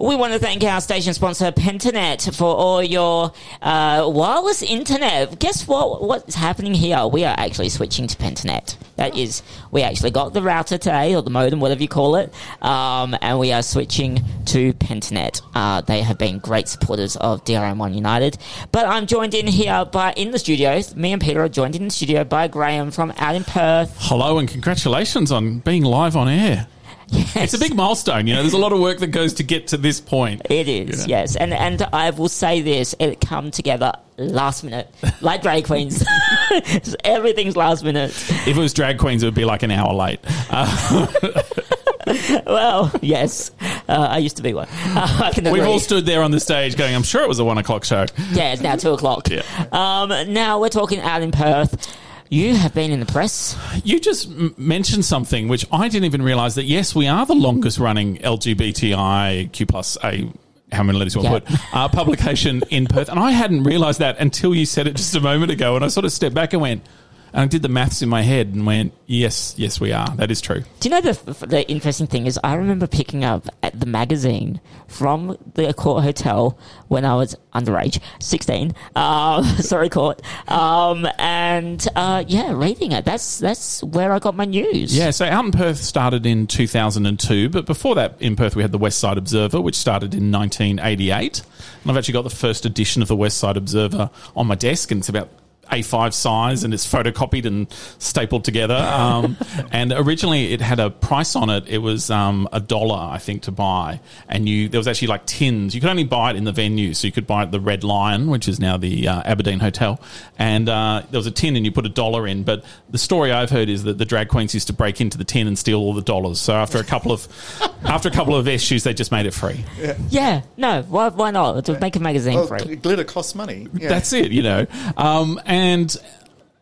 We want to thank our station sponsor, Pentanet, for all your uh, wireless internet. Guess what? What's happening here? We are actually switching to Pentanet. That is, we actually got the router today, or the modem, whatever you call it, um, and we are switching to Pentanet. Uh, they have been great supporters of DRM1 United. But I'm joined in here by in the studio. Me and Peter are joined in the studio by Graeme from out in Perth. Hello and congratulations on being live on air. Yes. It's a big milestone, you know. There's a lot of work that goes to get to this point. It is, You know? yes. And and I will say this, it come together last minute. Like drag queens. Everything's last minute. If it was drag queens, it would be like an hour late. Uh, Well, yes. Uh, I used to be one. Uh, we've all stood there on the stage going, "I'm sure it was a one o'clock show." yeah, it's now two o'clock. Yeah. Um, now we're talking out in Perth. You have been in the press. You just m- mentioned something which I didn't even realise that. Yes, we are the longest running LGBTIQ plus A. How many letters you want to Yeah. put? Uh, publication in Perth, and I hadn't realised that until you said it just a moment ago. And I sort of stepped back and went, and I did the maths in my head and went, "Yes, yes, we are. That is true." Do you know the the interesting thing is I remember picking up at the magazine from the court hotel when I was underage, sixteen. Um, sorry, court. Um, and uh, yeah, reading it. That's that's where I got my news. Yeah, so Out in Perth started in 2002, but before that in Perth we had the West Side Observer, which started in 1988. And I've actually got the first edition of the West Side Observer on my desk, and it's about A5 size and it's photocopied and stapled together. Um, and originally it had a price on it. It was um, a dollar, I think, to buy. And you there was actually like tins. You could only buy it in the venue, so you could buy it at the Red Lion, which is now the uh, Aberdeen Hotel. And uh, there was a tin, and you put a dollar in. But the story I've heard is that the drag queens used to break into the tin and steal all the dollars. So after a couple of after a couple of issues, they just made it free. Yeah, no, why, why not? To make a magazine Well, free. glitter costs money. Yeah. That's it, you know. Um, and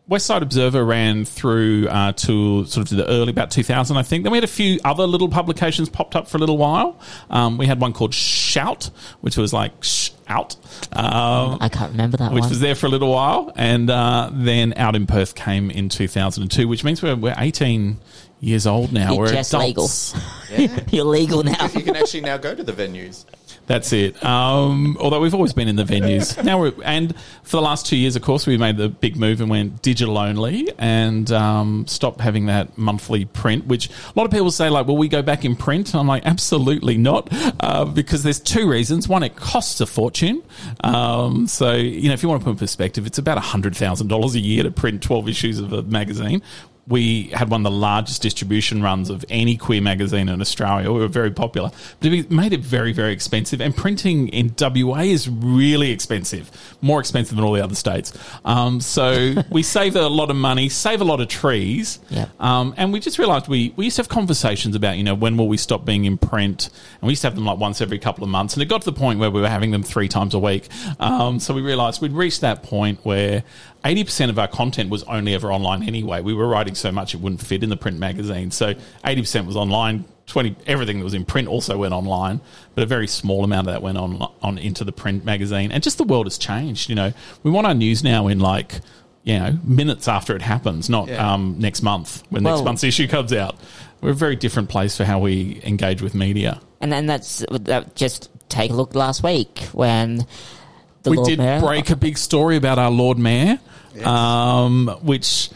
West Side Observer ran through uh, to sort of to the early about 2000, I think. Then we had a few other little publications popped up for a little while. Um, we had one called Shout, which was like sh- out, um, I can't remember that which one. was there for a little while, and uh, then Out in Perth came in 2002, which means we're we're 18 years old now. You're we're just adults. Yeah. You're legal now. you can actually now go to the venues. That's it. Um, although we've always been in the venues now, we're, and for the last two years, of course, we made the big move and went digital only and um, stopped having that monthly print. Which a lot of people say, like, "Will we go back in print?" I'm like, absolutely not, uh, because there's two reasons. One, it costs a fortune. Um, so you know, if you want to put in perspective, it's about hundred thousand dollars a year to print 12 issues of a magazine we had one of the largest distribution runs of any queer magazine in Australia. We were very popular, but it made it very, very expensive. And printing in WA is really expensive, more expensive than all the other states. Um, so we save a lot of money, save a lot of trees, Yeah. um, and we just realised we, we used to have conversations about, you know, when will we stop being in print? And we used to have them like once every couple of months. And it got to the point where we were having them three times a week. Um, so we realised we'd reached that point where 80% of our content was only ever online anyway. We were writing so much it wouldn't fit in the print magazine. So 80% was online. 20 everything that was in print also went online, but a very small amount of that went on on into the print magazine. And just the world has changed, you know. We want our news now in like you know, minutes after it happens, not Yeah. um, next month when Well- next month's issue comes out. We're a very different place for how we engage with media. And then that's that. Just take a look last week when the we Lord did Mayor, break a big story about our Lord Mayor, um, which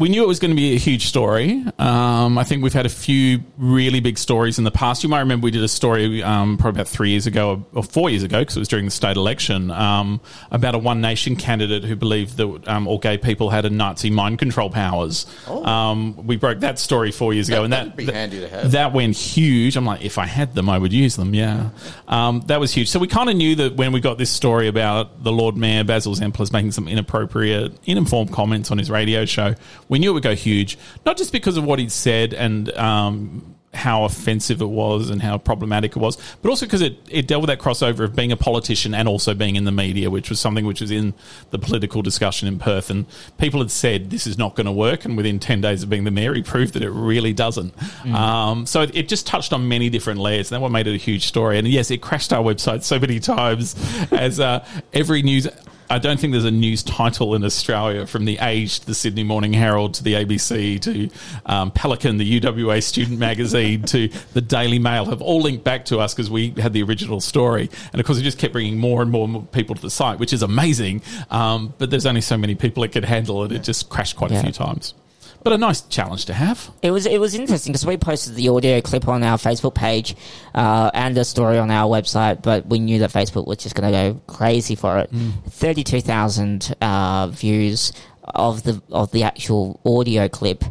we knew it was going to be a huge story. Um, I think we've had a few really big stories in the past. You might remember we did a story um, probably about three years ago or four years ago because it was during the state election um, about a One Nation candidate who believed that um, all gay people had a Nazi mind control powers. Um, we broke that story four years ago, and that be that- handy to have. that went huge. I'm like, if I had them, I would use them. Yeah, um, that was huge. So we kind of knew that when we got this story about the Lord Mayor Basil Zempilas making some inappropriate, uninformed comments on his radio show, we knew it would go huge. Not just because of what he'd said and um, how offensive it was and how problematic it was, but also because it, it dealt with that crossover of being a politician and also being in the media, which was something which was in the political discussion in Perth. And people had said this is not going to work, and within ten days of being the mayor, he proved that it really doesn't. Um, so it, it just touched on many different layers, and that what made it a huge story. And yes, it crashed our website so many times as uh, every news I don't think there's a news title in Australia from the Age to the Sydney Morning Herald to the ABC to um, Pelican, the UWA student magazine to the Daily Mail have all linked back to us because we had the original story. And of course, it just kept bringing more and more, people to the site, which is amazing. Um, but there's only so many people it could handle, and it just crashed quite a few times. But a nice challenge to have. It was it was interesting because we posted the audio clip on our Facebook page uh, and a story on our website, but we knew that Facebook was just going to go crazy for it. Thirty two thousand uh, views of the of the actual audio clip,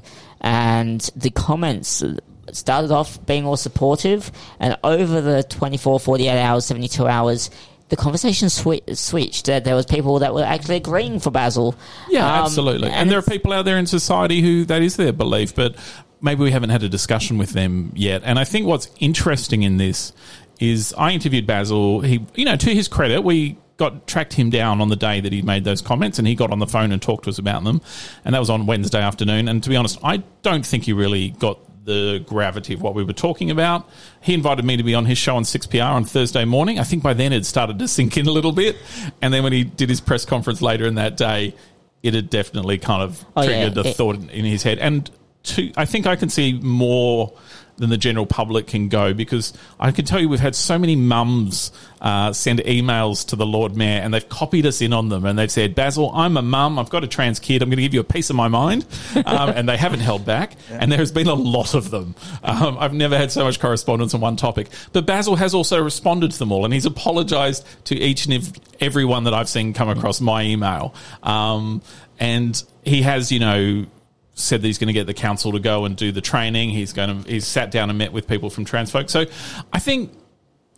and the comments started off being all supportive, and over the 24, 48 hours, seventy two hours. The conversation swi- switched. That there was people that were actually agreeing for Basil. Yeah, Um, absolutely. And, there are people out there in society who that is their belief, but maybe we haven't had a discussion with them yet. And I think what's interesting in this is I interviewed Basil. He, you know, to his credit, we got tracked him down on the day that he made those comments and he got on the phone and talked to us about them. And that was on Wednesday afternoon. And to be honest, I don't think he really got the gravity of what we were talking about. He invited me to be on his show on 6PR on Thursday morning. I think by then it had started to sink in a little bit. And then when he did his press conference later in that day, it had definitely kind of Oh, yeah. triggered a It- thought in his head. And I think I can see more than the general public can go because I can tell you we've had so many mums uh, send emails to the Lord Mayor and they've copied us in on them and they've said, Basil, I'm a mum, I've got a trans kid, I'm going to give you a piece of my mind. Um, and they haven't held back. And there has been a lot of them. Um, I've never had so much correspondence on one topic. But Basil has also responded to them all and he's apologised to each and every one that I've seen come across my email. Um, and he has, you know, said that he's going to get the council to go and do the training. He's going to he's sat down and met with people from Transfolk. So I think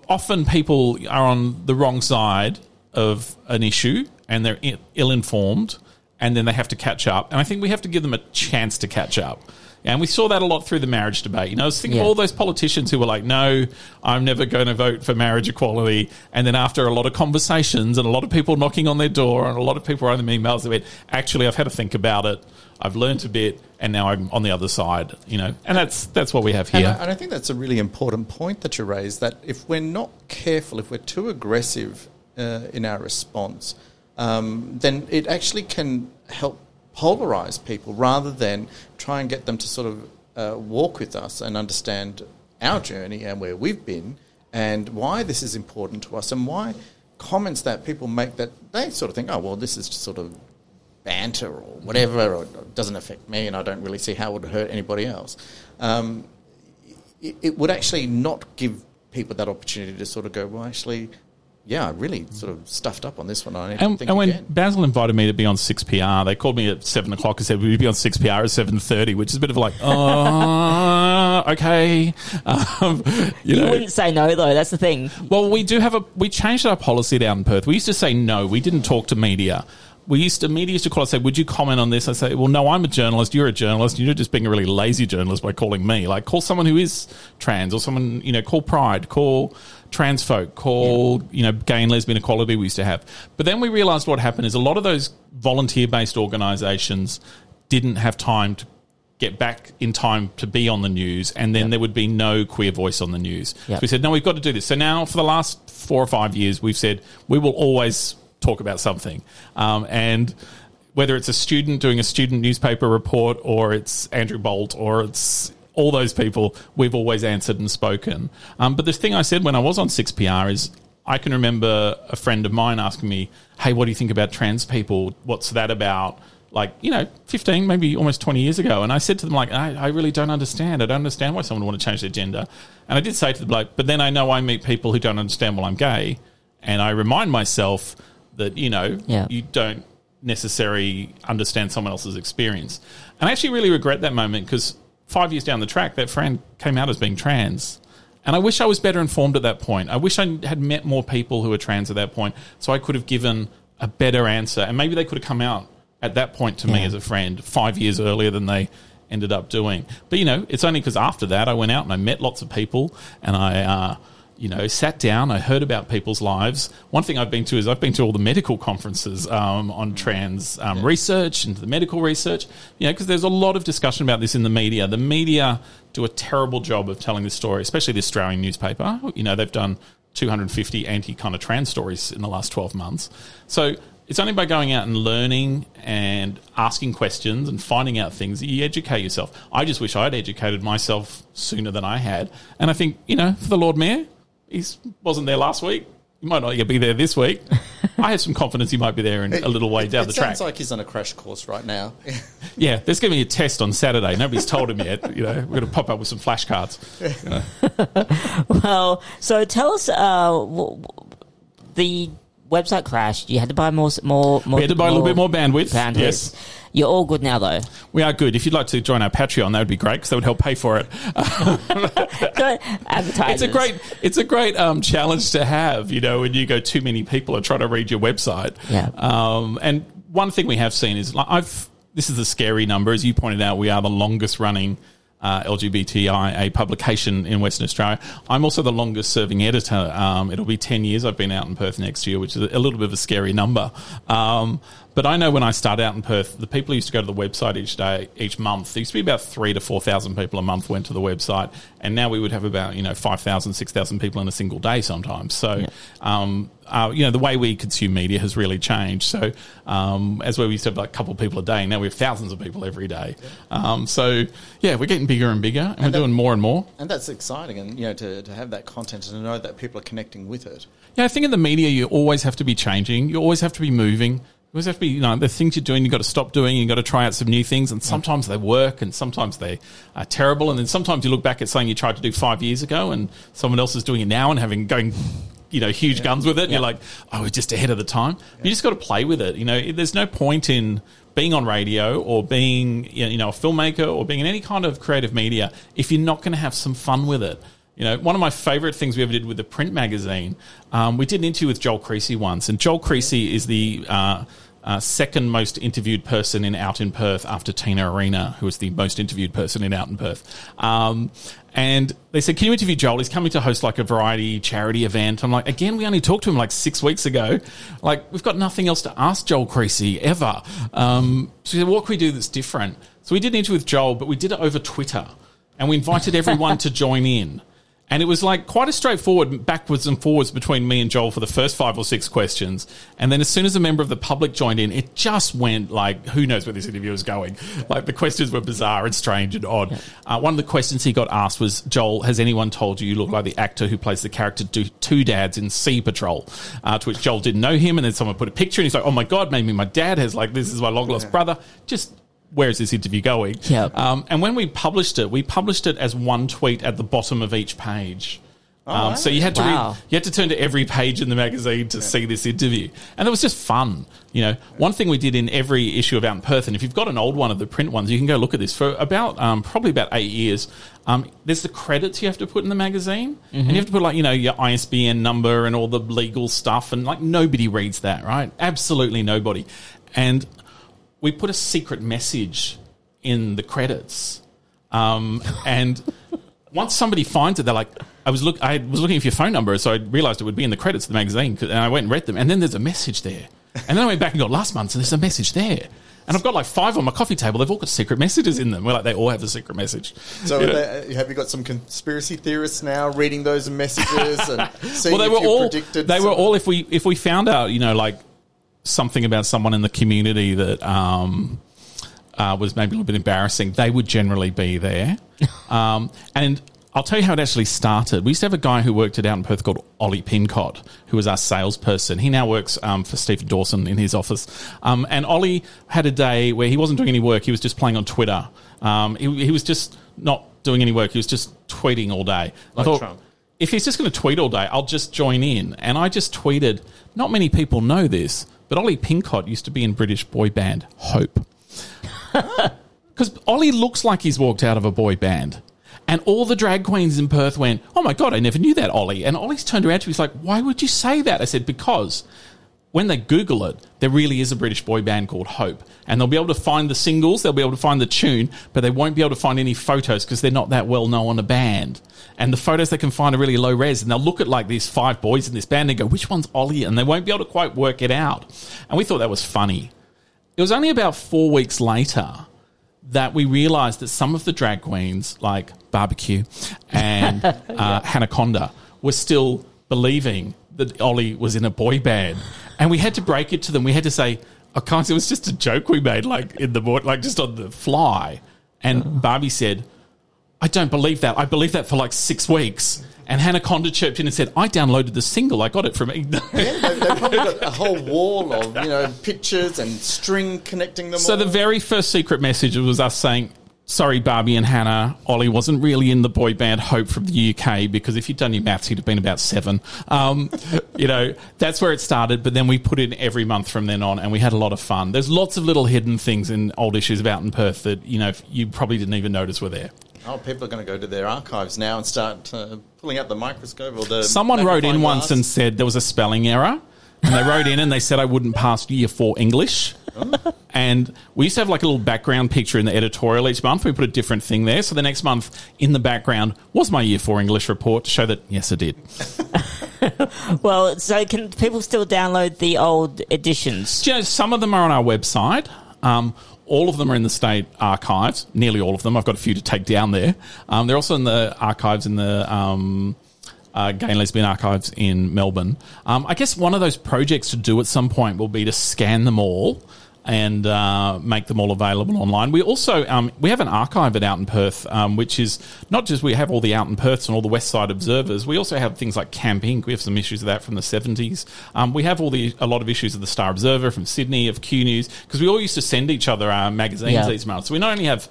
often people are on the wrong side of an issue and they're ill informed and then they have to catch up. And I think we have to give them a chance to catch up. And we saw that a lot through the marriage debate. You know, I was thinking Yeah. of all those politicians who were like, no, I'm never going to vote for marriage equality. And then after a lot of conversations and a lot of people knocking on their door and a lot of people writing them emails, they went, actually, I've had to think about it. I've learnt a bit and now I'm on the other side, you know. And that's that's what we have And here. I, and I think that's a really important point that you raised. That if we're not careful, if we're too aggressive uh, in our response, um, then it actually can help polarize people rather than try and get them to sort of uh, walk with us and understand our journey and where we've been and why this is important to us and why comments that people make that they sort of think, oh well, this is just sort of banter or whatever, or it doesn't affect me, and I don't really see how it would hurt anybody else. Um, it, it would actually not give people that opportunity to sort of go, well, actually, yeah, I really sort of stuffed up on this one. I need to And, think and when again. Basil invited me to be on 6PR, they called me at 7 o'clock and said, will you be on 6PR at 7.30, which is a bit of like, oh, okay. Um, you You know, wouldn't say no though. That's the thing. well, we do have a, we changed our policy down in Perth. We used to say no. We didn't talk to media. We used to, media used to call us and say, would you comment on this? I say, well, no, I'm a journalist. You're a journalist. You're just being a really lazy journalist by calling me. Like, call someone who is trans or someone, you know, call Pride, call trans folk, call, you know, gay and lesbian equality we used to have. But then we realized what happened is a lot of those volunteer based organizations didn't have time to get back in time to be on the news, and then there would be no queer voice on the news. Yep. So we said, no, we've got to do this. So now, for the last four or five years, we've said we will always talk about something. Um, and whether it's a student doing a student newspaper report, or it's Andrew Bolt, or it's all those people, we've always answered and spoken. Um, but the thing I said when I was on 6PR is I can remember a friend of mine asking me, hey, what do you think about trans people? What's that about? like you know 15 maybe almost 20 years ago and i said to them like i, I really don't understand i don't understand why someone would want to change their gender and i did say to the bloke but then i know i meet people who don't understand why i'm gay and i remind myself that you know Yeah. you don't necessarily understand someone else's experience and i actually really regret that moment because five years down the track that friend came out as being trans and I wish I was better informed at that point. I wish I had met more people who were trans at that point so I could have given a better answer. And maybe they could have come out at that point to me as a friend five years earlier than they ended up doing. But, you know, it's only because after that I went out and I met lots of people and I, uh, you know, sat down, I heard about people's lives. One thing I've been to is I've been to all the medical conferences um, on trans um, research and the medical research, you know, because there's a lot of discussion about this in the media. The media do a terrible job of telling this story, especially the Australian newspaper. You know, they've done 250 anti kind of trans stories in the last 12 months. So it's only by going out and learning and asking questions and finding out things that you educate yourself. I just wish I'd educated myself sooner than I had. And I think, you know, for the Lord Mayor, he wasn't there last week. He might not be there this week. I have some confidence he might be there in a little way down it the track. sounds like he's on a crash course right now. yeah, there's going to be a test on Saturday. Nobody's told him yet. You know, we're going to pop up with some flashcards. You know. Well, so tell us, uh, w- w- the website crashed. You had to buy more, more, more. We had to buy a little bit more bandwidth. bandwidth. Yes. You're all good now, though. We are good. If you'd like to join our Patreon, that would be great because that would help pay for it. It's a great, it's a great um, challenge to have. You know, when you go too many people are trying to read your website. Yeah. Um, and one thing we have seen is like I've. This is a scary number, as you pointed out. We are the longest running. Uh, LGBTIA publication in Western Australia. I'm also the longest serving editor. Um, it'll be 10 years. I've been out in Perth next year, which is a little bit of a scary number. Um, but I know when I started out in Perth, the people who used to go to the website each day, each month, there used to be about three to 4,000 people a month went to the website. And now we would have about, you know, 5,000, 6,000 people in a single day sometimes. So, um, uh, you know, the way we consume media has really changed. So, um, as where we used to have like a couple of people a day, now we have thousands of people every day. Um, so, yeah, we're getting bigger and bigger and, we're that- doing more and more. and that's exciting, and you know, to, to have that content and to know that people are connecting with it. Yeah, I think in the media, you always have to be changing. You always have to be moving. Always have to be, you know, the things you're doing, you've got to stop doing. You've got to try out some new things. And sometimes they work and sometimes they are terrible. And then sometimes you look back at something you tried to do five years ago and someone else is doing it now and having going, you know, huge guns with it. And you're like, oh, we're just ahead of the time. You just got to play with it. You know, there's no point in being on radio or being, you know, a filmmaker or being in any kind of creative media if you're not going to have some fun with it. You know, one of my favourite things we ever did with the print magazine, um, we did an interview with Joel Creasy once, and Joel Creasy is the uh, uh, second most interviewed person in Out in Perth after Tina Arena, who was the most interviewed person in Out in Perth. Um, and they said, "Can you interview Joel? He's coming to host like a variety charity event." I'm like, "Again, we only talked to him like six weeks ago. Like, we've got nothing else to ask Joel Creasy ever." Um, so we said, "What can we do that's different?" So we did an interview with Joel, but we did it over Twitter, and we invited everyone to join in. And it was like quite a straightforward backwards and forwards between me and Joel for the first five or six questions. And then as soon as a member of the public joined in, it just went like, who knows where this interview is going? Like the questions were bizarre and strange and odd. Uh, one of the questions he got asked was, Joel, has anyone told you you look like the actor who plays the character Do- Two Dads in Sea Patrol? Uh, to which Joel didn't know him. And then someone put a picture and he's like, oh my God, maybe my dad has like, this is my long lost brother. Just where is this interview going? Yeah. Um, and when we published it, we published it as one tweet at the bottom of each page. Oh, Um, so you had to Wow. read, you had to turn to every page in the magazine to see this interview, and it was just fun. You know, one thing we did in every issue of Out in Perth, and if you've got an old one of the print ones, you can go look at this for about um, probably about eight years. Um, there's the credits you have to put in the magazine, and you have to put like you know your ISBN number and all the legal stuff, and like nobody reads that, right? Absolutely nobody, and we put a secret message in the credits. Um, and once somebody finds it, they're like, I was look, I was looking for your phone number, so I realized it would be in the credits of the magazine." and I went and read them, and then there's a message there, and then I went back and got last month's, and there's a message there. And I've got like five on my coffee table. They've all got secret messages in them. We're like, they all have a secret message. So, You know? uh, have you got some conspiracy theorists now reading those messages and seeing well, they were all predicted? they were all if we if we found out you know like something about someone in the community that um, uh, was maybe a little bit embarrassing, they would generally be there. um, and I'll tell you how it actually started. We used to have a guy who worked it out in Perth called Ollie Pincott, who was our salesperson. He now works um, for Stephen Dawson in his office. Um, and Ollie had a day where he wasn't doing any work. He was just playing on Twitter. Um, he, he was just not doing any work. He was just tweeting all day. I thought, Trump. if he's just going to tweet all day, I'll just join in. And I just tweeted, not many people know this, but Ollie Pincott used to be in British boy band Hope. Because Ollie looks like he's walked out of a boy band. And all the drag queens in Perth went, Oh my God, I never knew that, Ollie. And Ollie's turned around to me, he's like, Why would you say that? I said, Because when they Google it, there really is a British boy band called Hope. And they'll be able to find the singles, they'll be able to find the tune, but they won't be able to find any photos because they're not that well known a band. And the photos they can find are really low res. And they'll look at like these five boys in this band and go, which one's Ollie? And they won't be able to quite work it out. And we thought that was funny. It was only about four weeks later that we realized that some of the drag queens, like Barbecue and uh, Hannah Conda, were still believing that Ollie was in a boy band. And we had to break it to them. We had to say, "Oh, guys, it was just a joke we made, like in the morning, like just on the fly." And uh-huh. Barbie said, "I don't believe that. I believe that for like six weeks." And Hannah Conda chirped in and said, "I downloaded the single. I got it from." Yeah, they, they've probably got a whole wall of you know pictures and string connecting them. So all. the very first secret message was us saying, "Sorry, Barbie and Hannah, Ollie wasn't really in the boy band Hope from the UK because if you'd done your maths, he'd have been about seven. Um, you know, that's where it started. But then we put in every month from then on, and we had a lot of fun. There's lots of little hidden things in old issues about in Perth that you know you probably didn't even notice were there. oh, people are going to go to their archives now and start uh, pulling out the microscope or the. Someone wrote in magnifying once and said there was a spelling error. And they wrote in and they said I wouldn't pass year four English. And we used to have like a little background picture in the editorial each month. We put a different thing there. So the next month in the background was my year four English report to show that, yes, I did. Well, so can people still download the old editions? Do you know, some of them are on our website. Um, all of them are in the state archives. Nearly all of them. I've got a few to take down there. Um, they're also in the archives in the um, uh, Gay and Lesbian Archives in Melbourne. Um, I guess one of those projects to do at some point will be to scan them all and uh, make them all available online. We also um, we have an archive at Out in Perth, um, which is not just we have all the Out in Perths and all the West Side Observers. We also have things like Camp Inc. We have some issues of that from the seventies. Um, we have all the a lot of issues of the Star Observer from Sydney, of Q News, because we all used to send each other our magazines Yeah. each month. So we not only have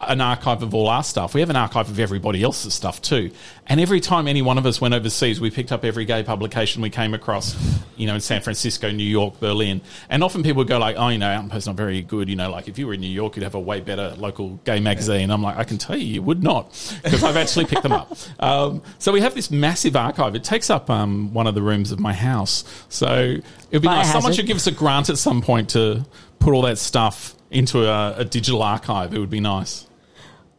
an archive of all our stuff. We have an archive of everybody else's stuff too. And every time any one of us went overseas, we picked up every gay publication we came across, you know, in San Francisco, New York, Berlin. And often people would go like, oh, you know, Out in not very good. You know, like if you were in New York, you'd have a way better local gay magazine. I'm like, I can tell you, you would not because I've actually picked them up. Um, so we have this massive archive. It takes up um, one of the rooms of my house. So it'd be nice. Someone should give us a grant at some point to put all that stuff into a, a digital archive. It would be nice.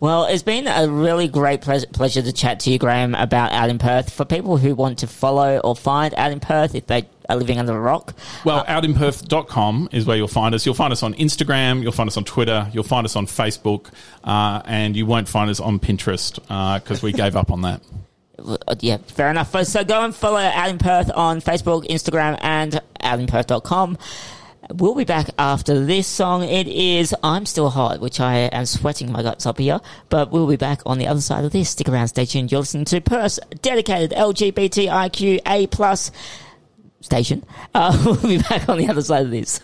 Well, it's been a really great ple- pleasure to chat to you, Graeme, about Out in Perth. For people who want to follow or find Out in Perth, if they are living under a rock, Well, outinperth.com is where you'll find us. You'll find us on Instagram, you'll find us on Twitter, you'll find us on Facebook, uh, and you won't find us on Pinterest because we gave up on that. Uh, yeah, fair enough. So go and follow Out in Perth on Facebook, Instagram, and outinperth.com. We'll be back after this song. It is I'm Still Hot, which I am sweating my guts up here, but we'll be back on the other side of this. Stick around, stay tuned. You're listening to Perth's dedicated LGBTIQA plus station. Uh, we'll be back on the other side of this.